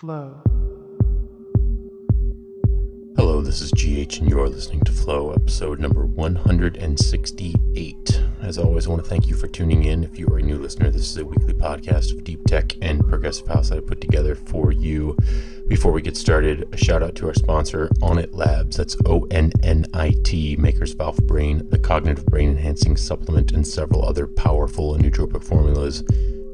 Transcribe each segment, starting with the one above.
Flow. Hello, this is GH, and you're listening to Flow, episode number 168. As always, I want to thank you for tuning in. If you are a new listener, this is a weekly podcast of deep tech and progressive house that I put together for you. Before we get started, a shout out to our sponsor, Onnit Labs. That's O N N I T, makers Alpha Brain, the cognitive brain enhancing supplement, and several other powerful and nootropic formulas.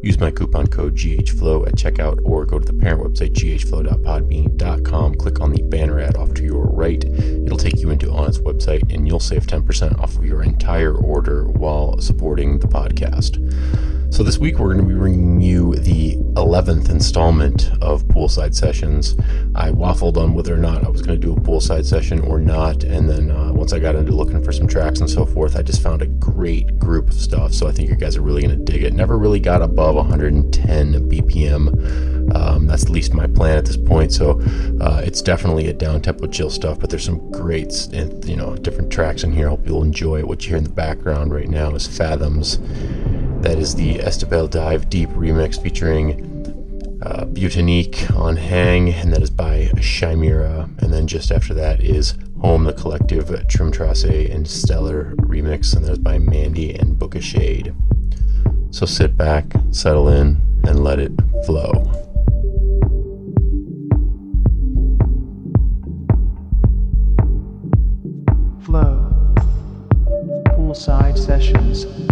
Use my coupon code GHFlow at checkout or go to the parent website ghflow.podbean.com. Click on the banner ad off to your right. It'll take you into Onnit's website and you'll save 10% off of your entire order while supporting the podcast. So, this week we're going to be bringing you the 11th installment of Poolside Sessions. I waffled on whether or not I was going to do a poolside session or not, and then uh, once I got into looking for some tracks and so forth, I just found a great group of stuff. So, I think you guys are really going to dig it. Never really got above 110 BPM. Um, that's at least my plan at this point. So, uh, it's definitely a down tempo chill stuff, but there's some great, you know, different tracks in here. I hope you'll enjoy it. What you hear in the background right now is Fathoms. That is the Estebel Dive Deep remix featuring uh, Butanique on Hang, and that is by Chimera. And then just after that is Home, the collective Trimtrace and Stellar remix, and that is by Mandy and Booka Shade. So sit back, settle in, and let it flow. Flow. Poolside Sessions.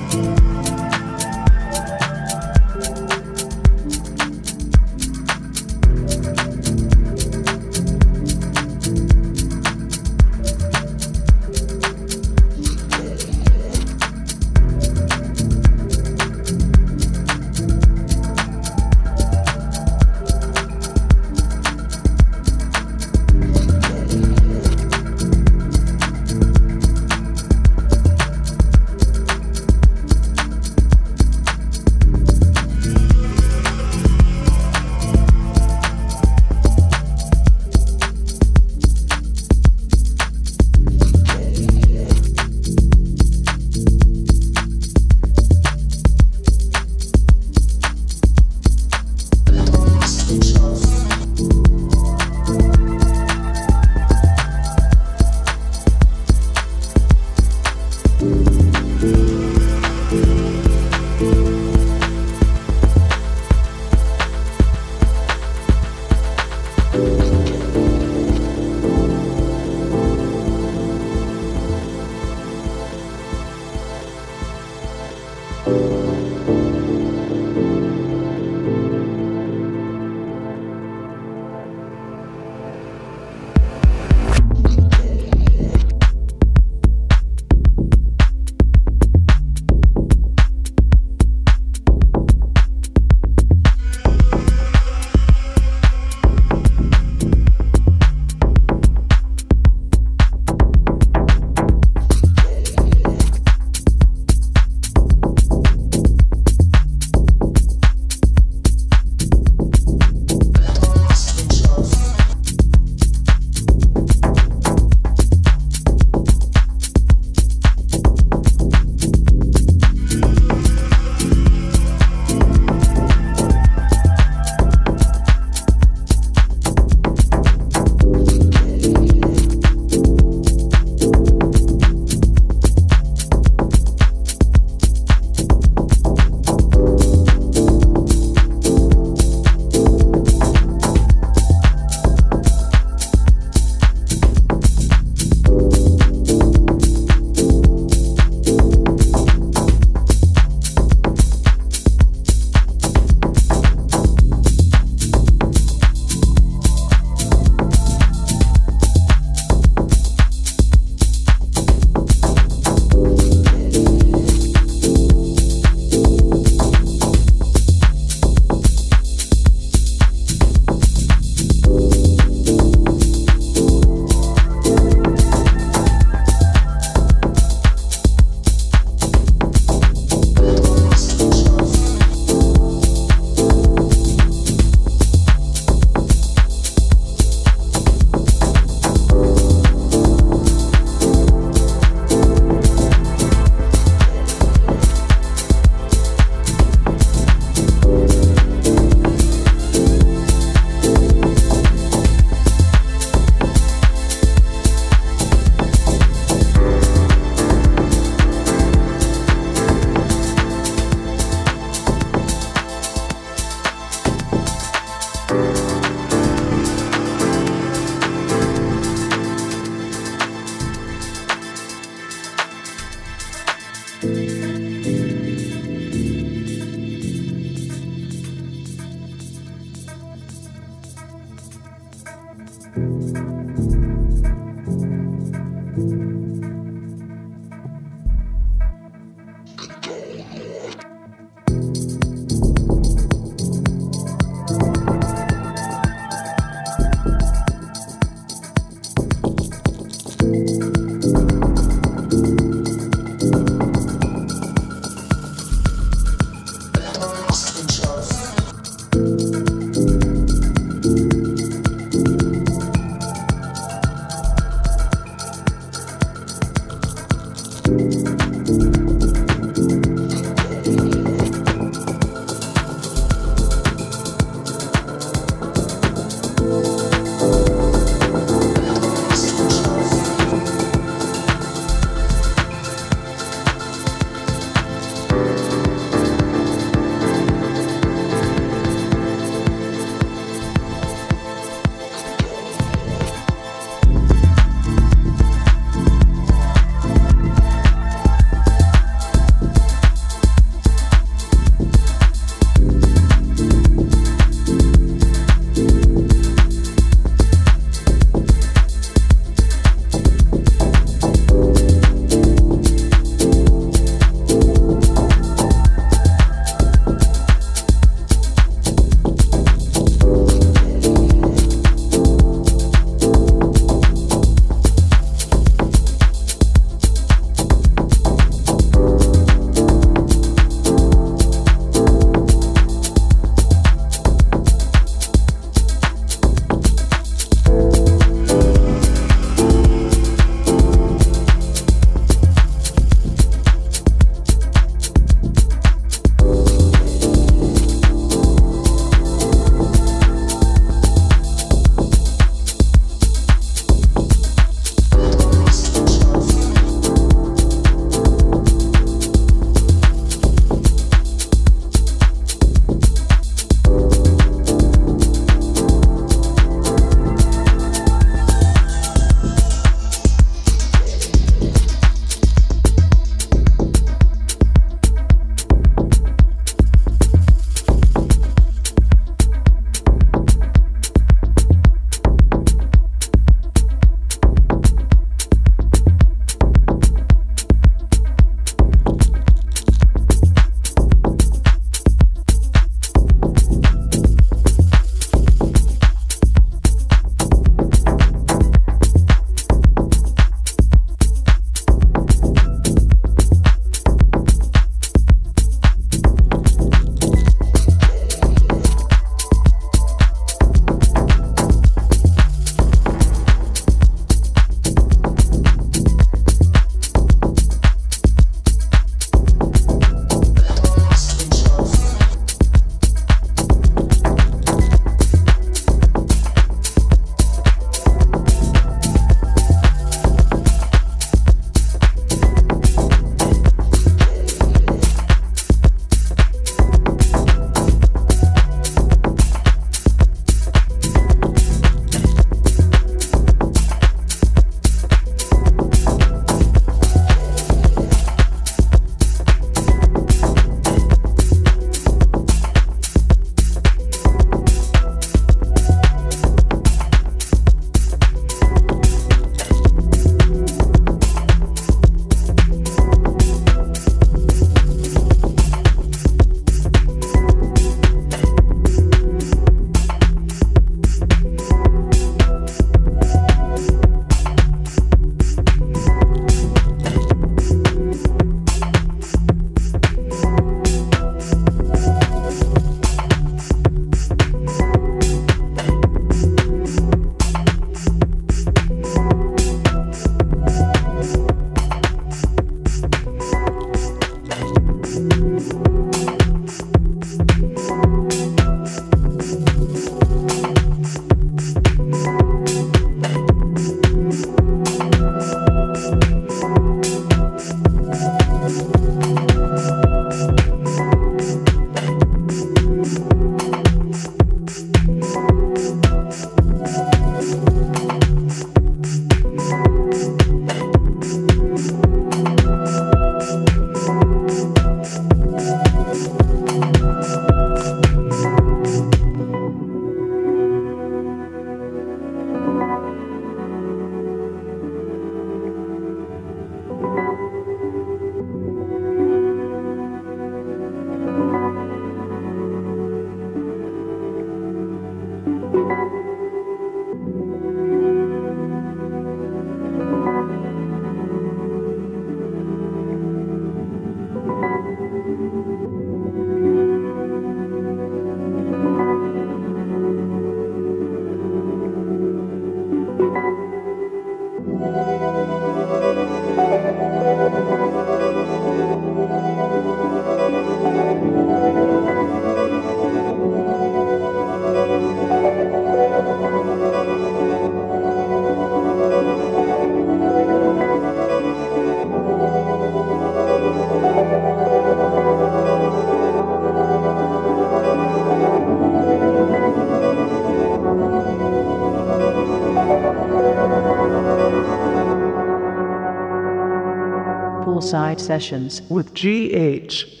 Poolside Sessions. with GH.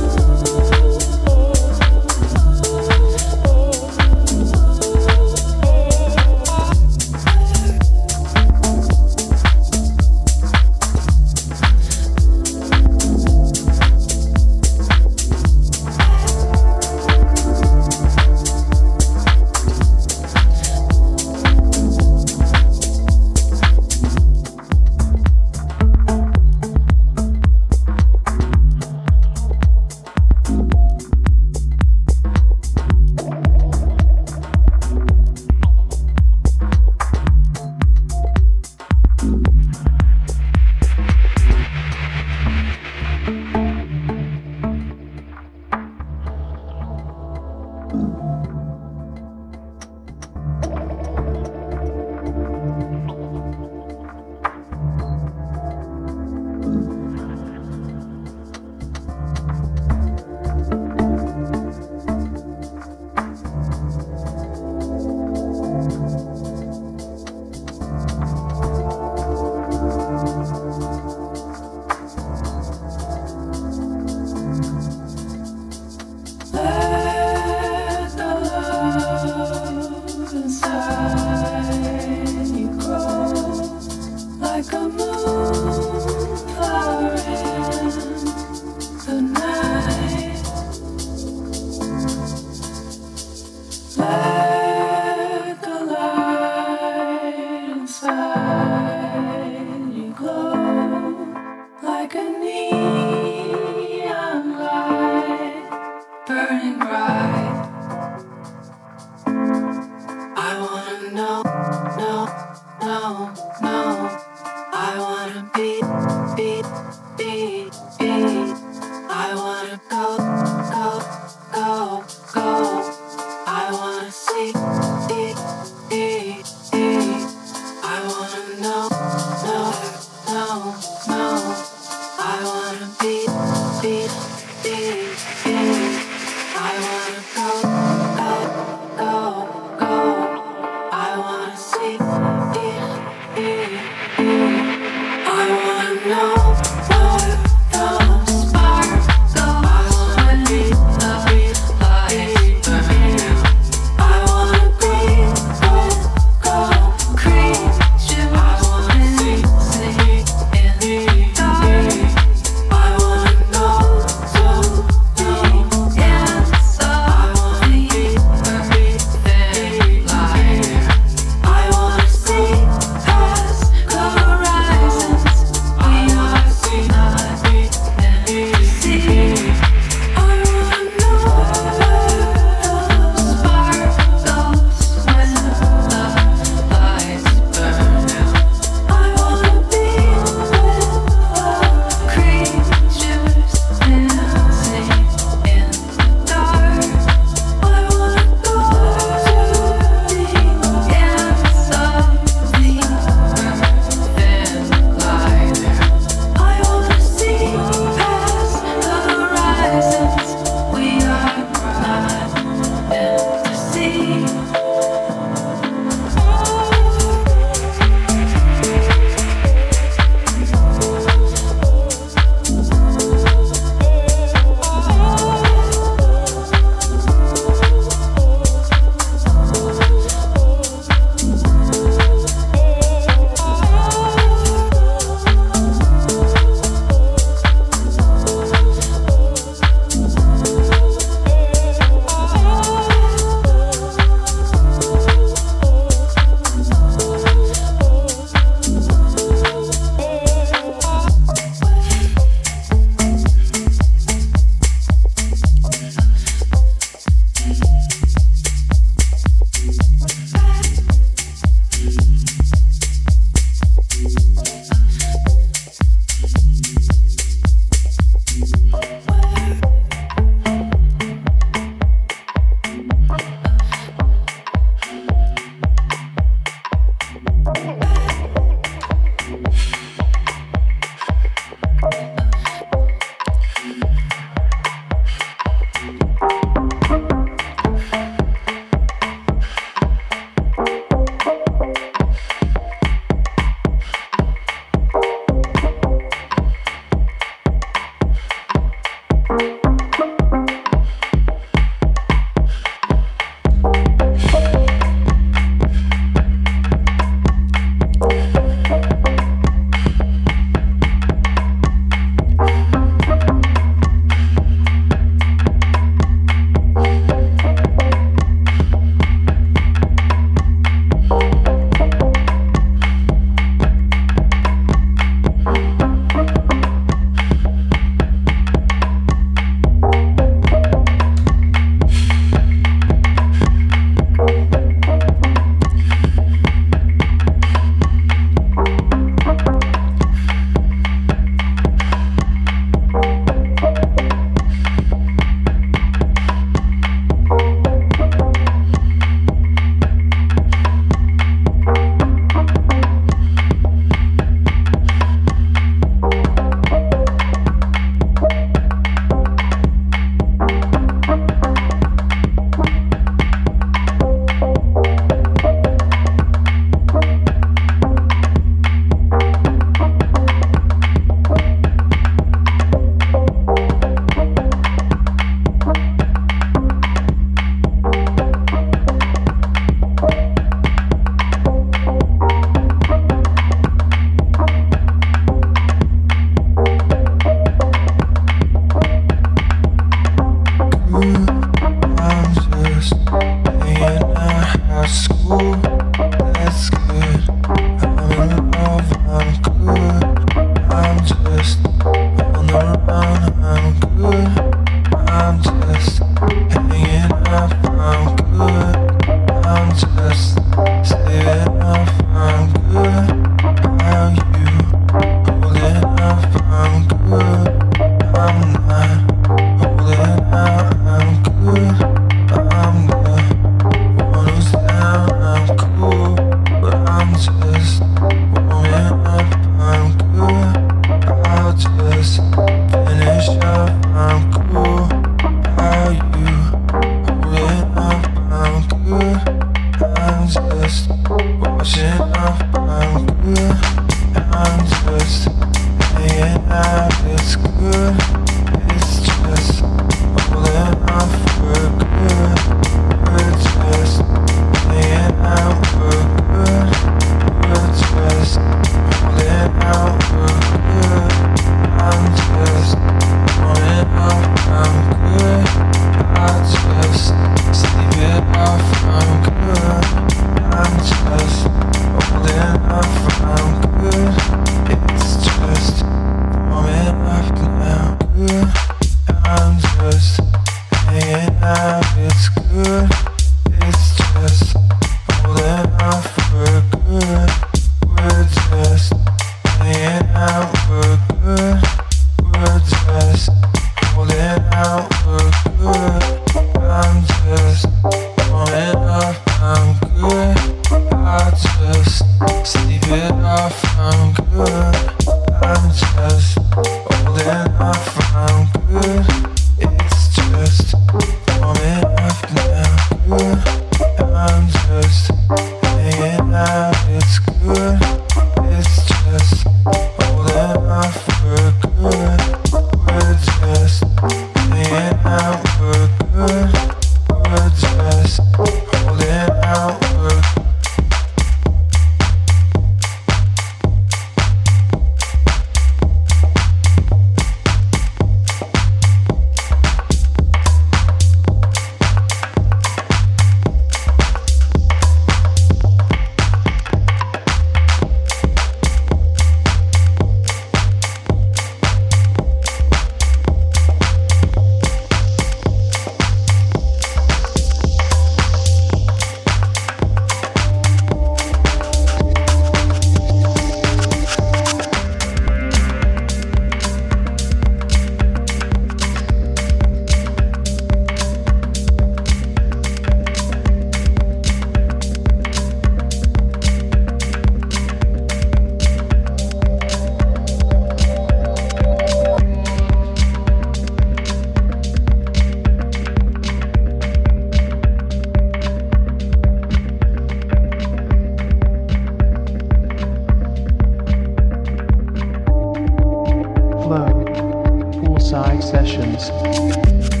Psy Sessions.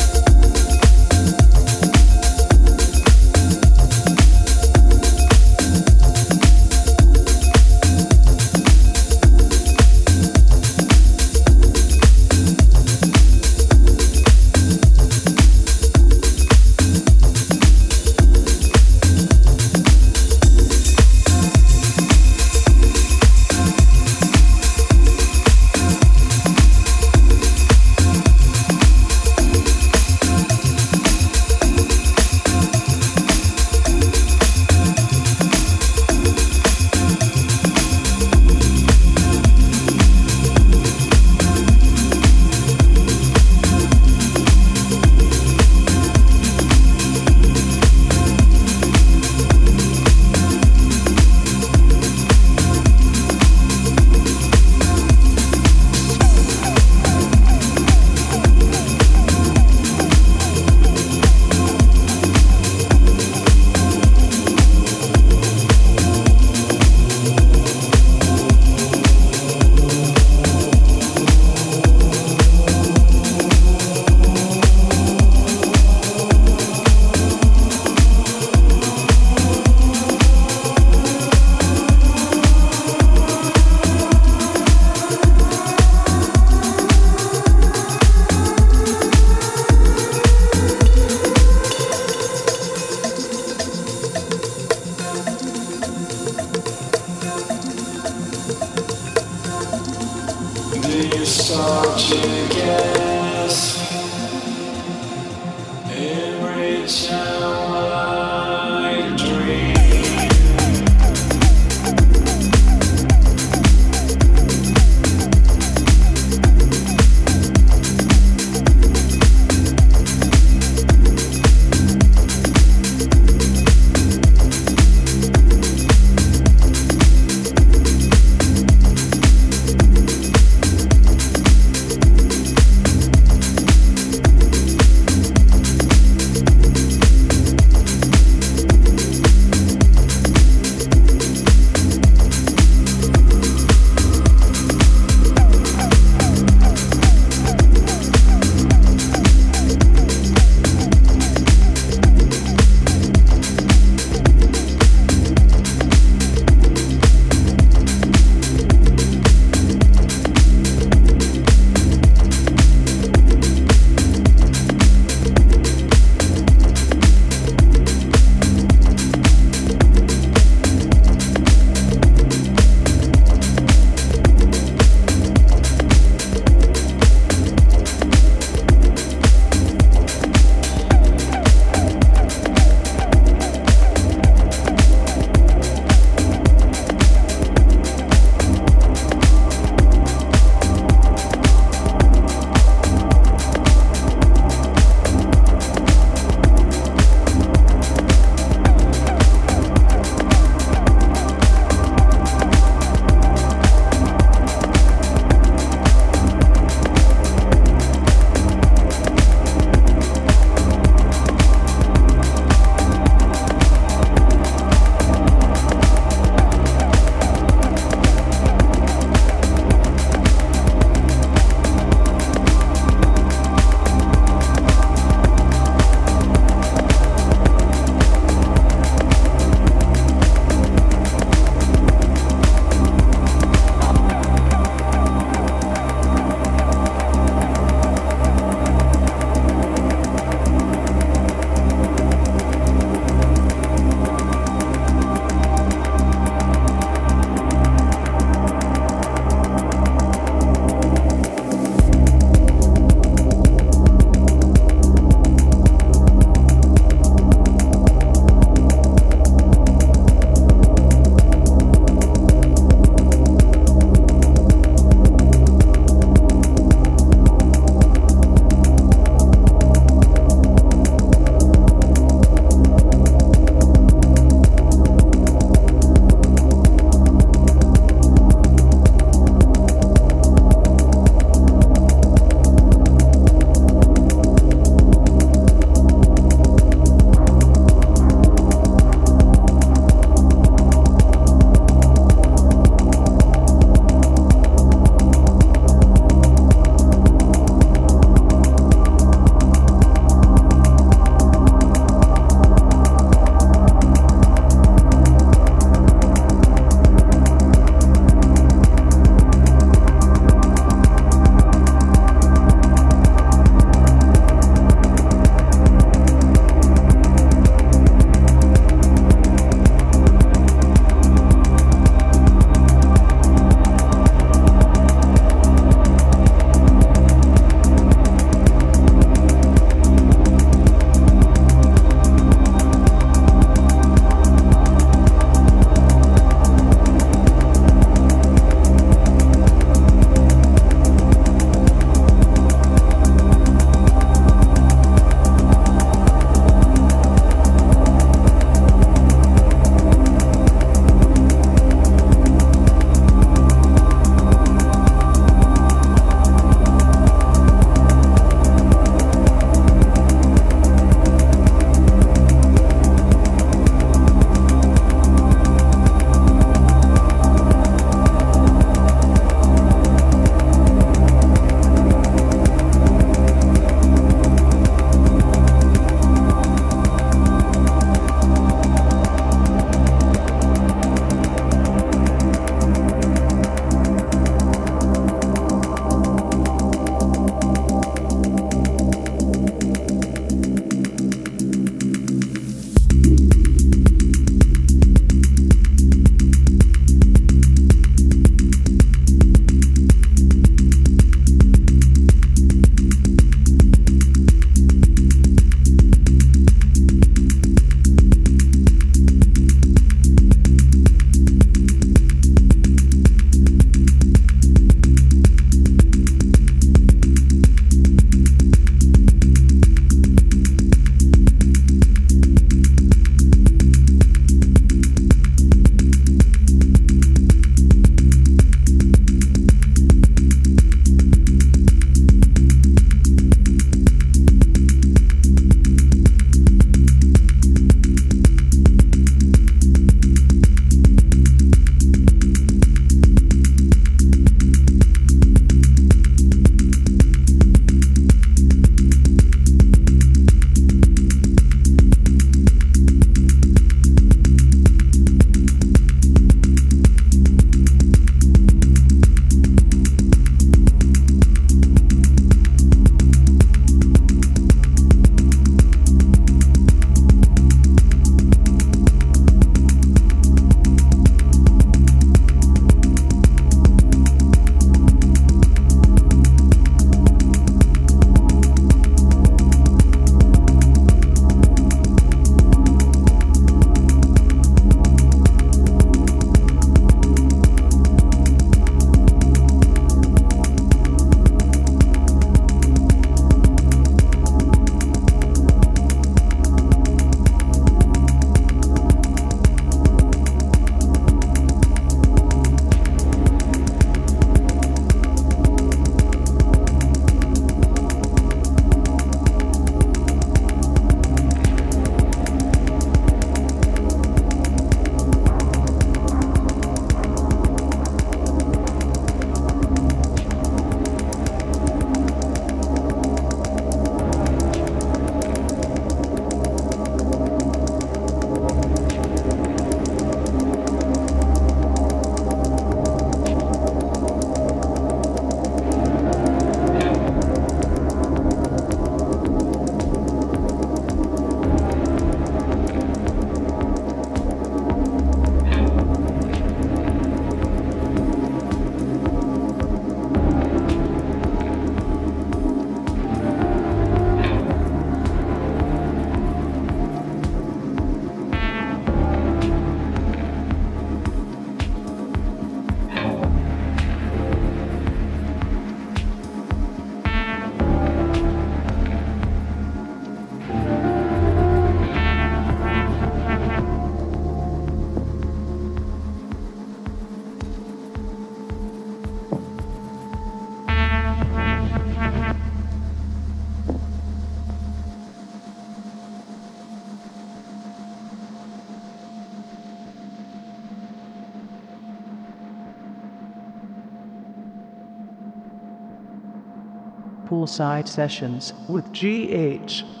Poolside Sessions with GH.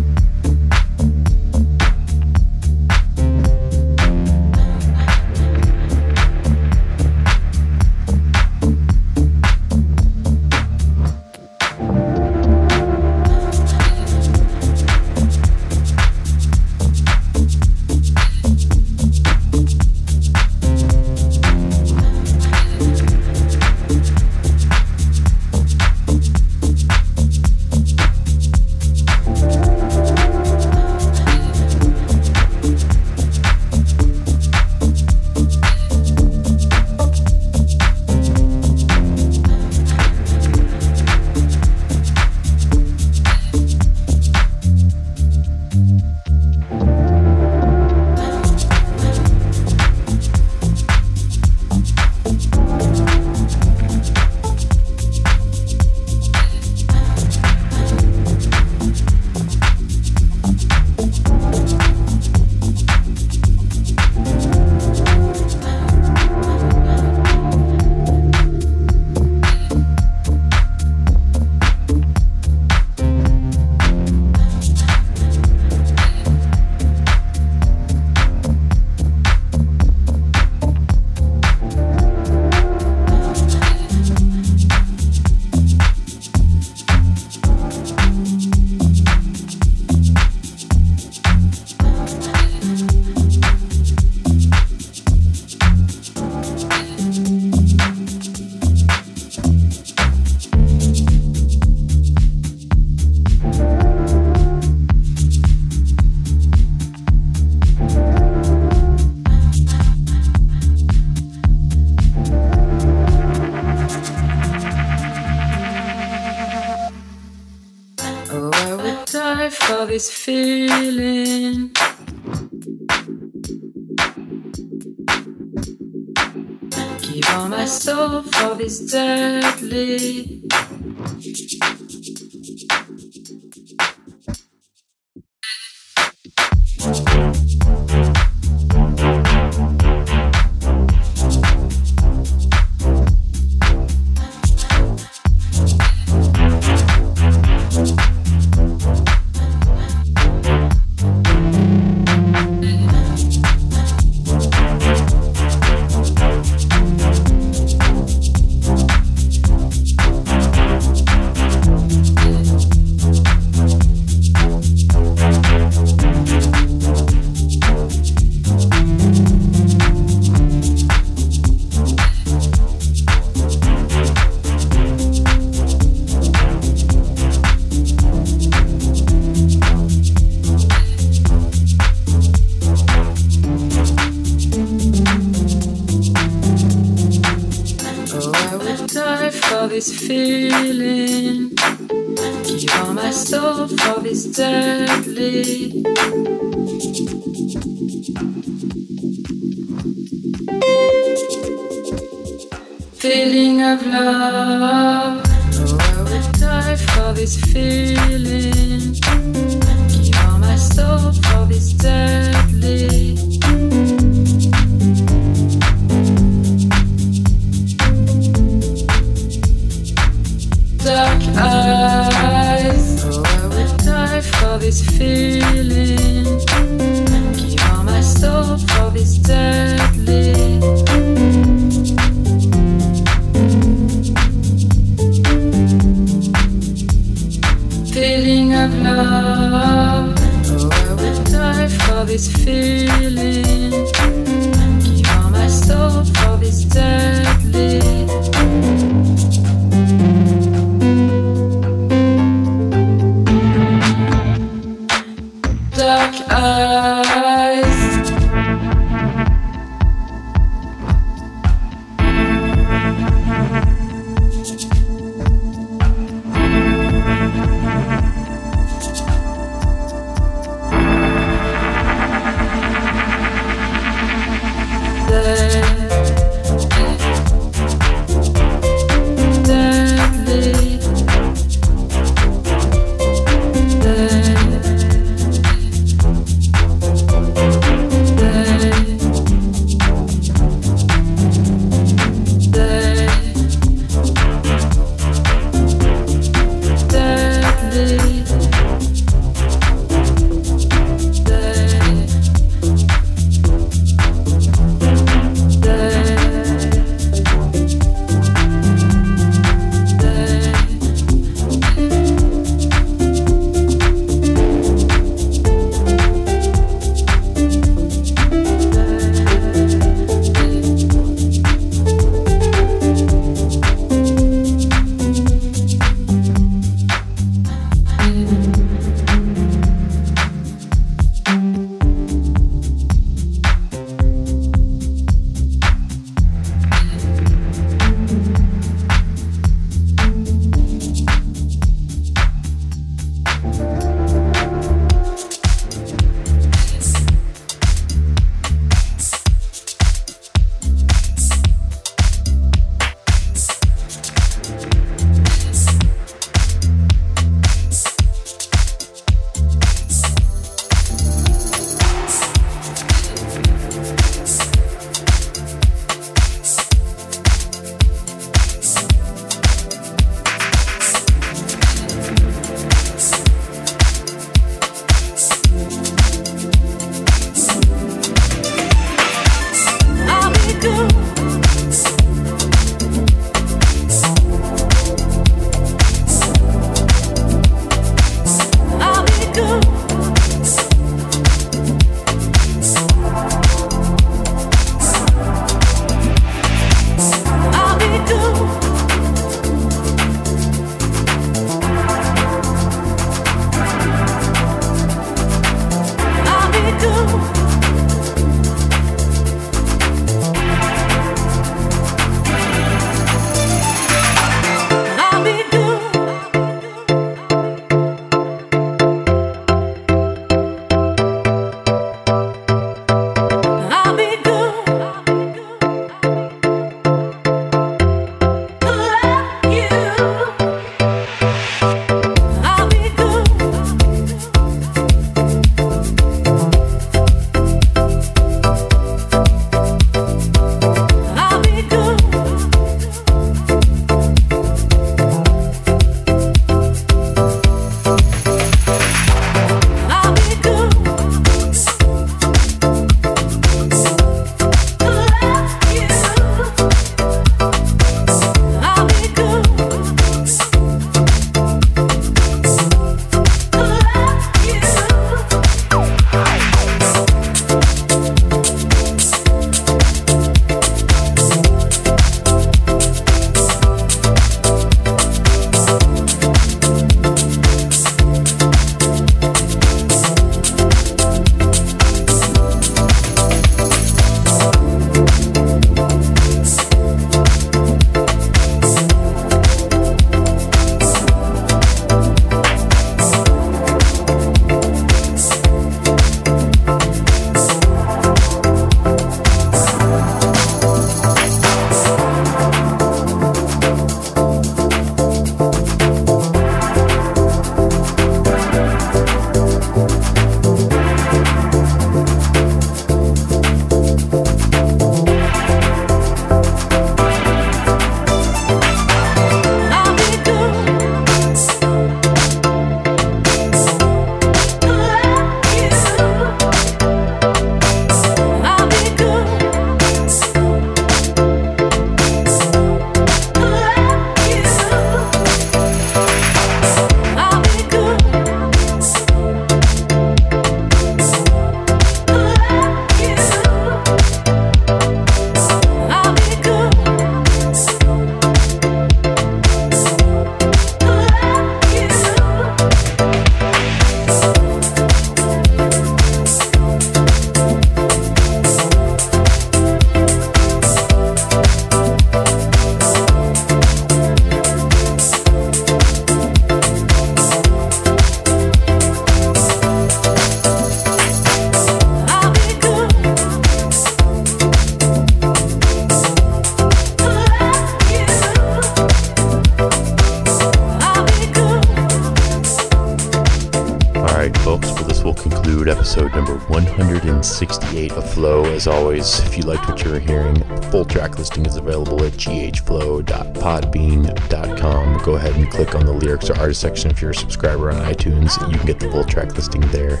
If you liked what you were hearing, the full track listing is available at ghflow.podbean.com. Go ahead and click on the lyrics or artist section if you're a subscriber on iTunes. You can get the full track listing there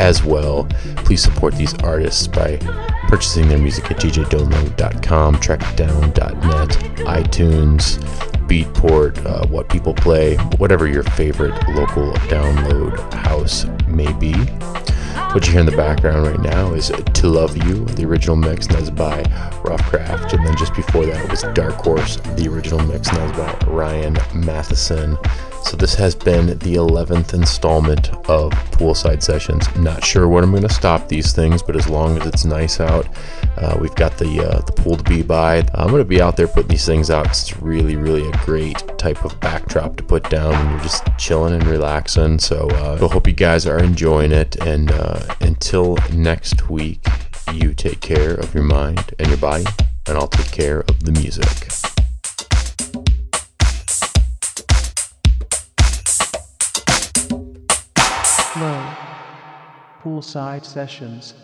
as well. Please support these artists by purchasing their music at djdono.com, trackdown.net, iTunes, Beatport, uh, What People Play, whatever your favorite local download house may be. What you hear in the background right now is To Love You, the original mix, and that's by Roughcraft. And then just before that was Dark Horse, the original mix, and that was by Ryan Matheson. So this has been the 11th installment of Poolside Sessions. Not sure when I'm going to stop these things, but as long as it's nice out, uh, we've got the uh, the pool to be by. I'm going to be out there putting these things out. It's really, really a great type of backdrop to put down when you're just chilling and relaxing. So uh, I hope you guys are enjoying it. And uh, until next week, you take care of your mind and your body, and I'll take care of the music. Flow. Poolside Sessions.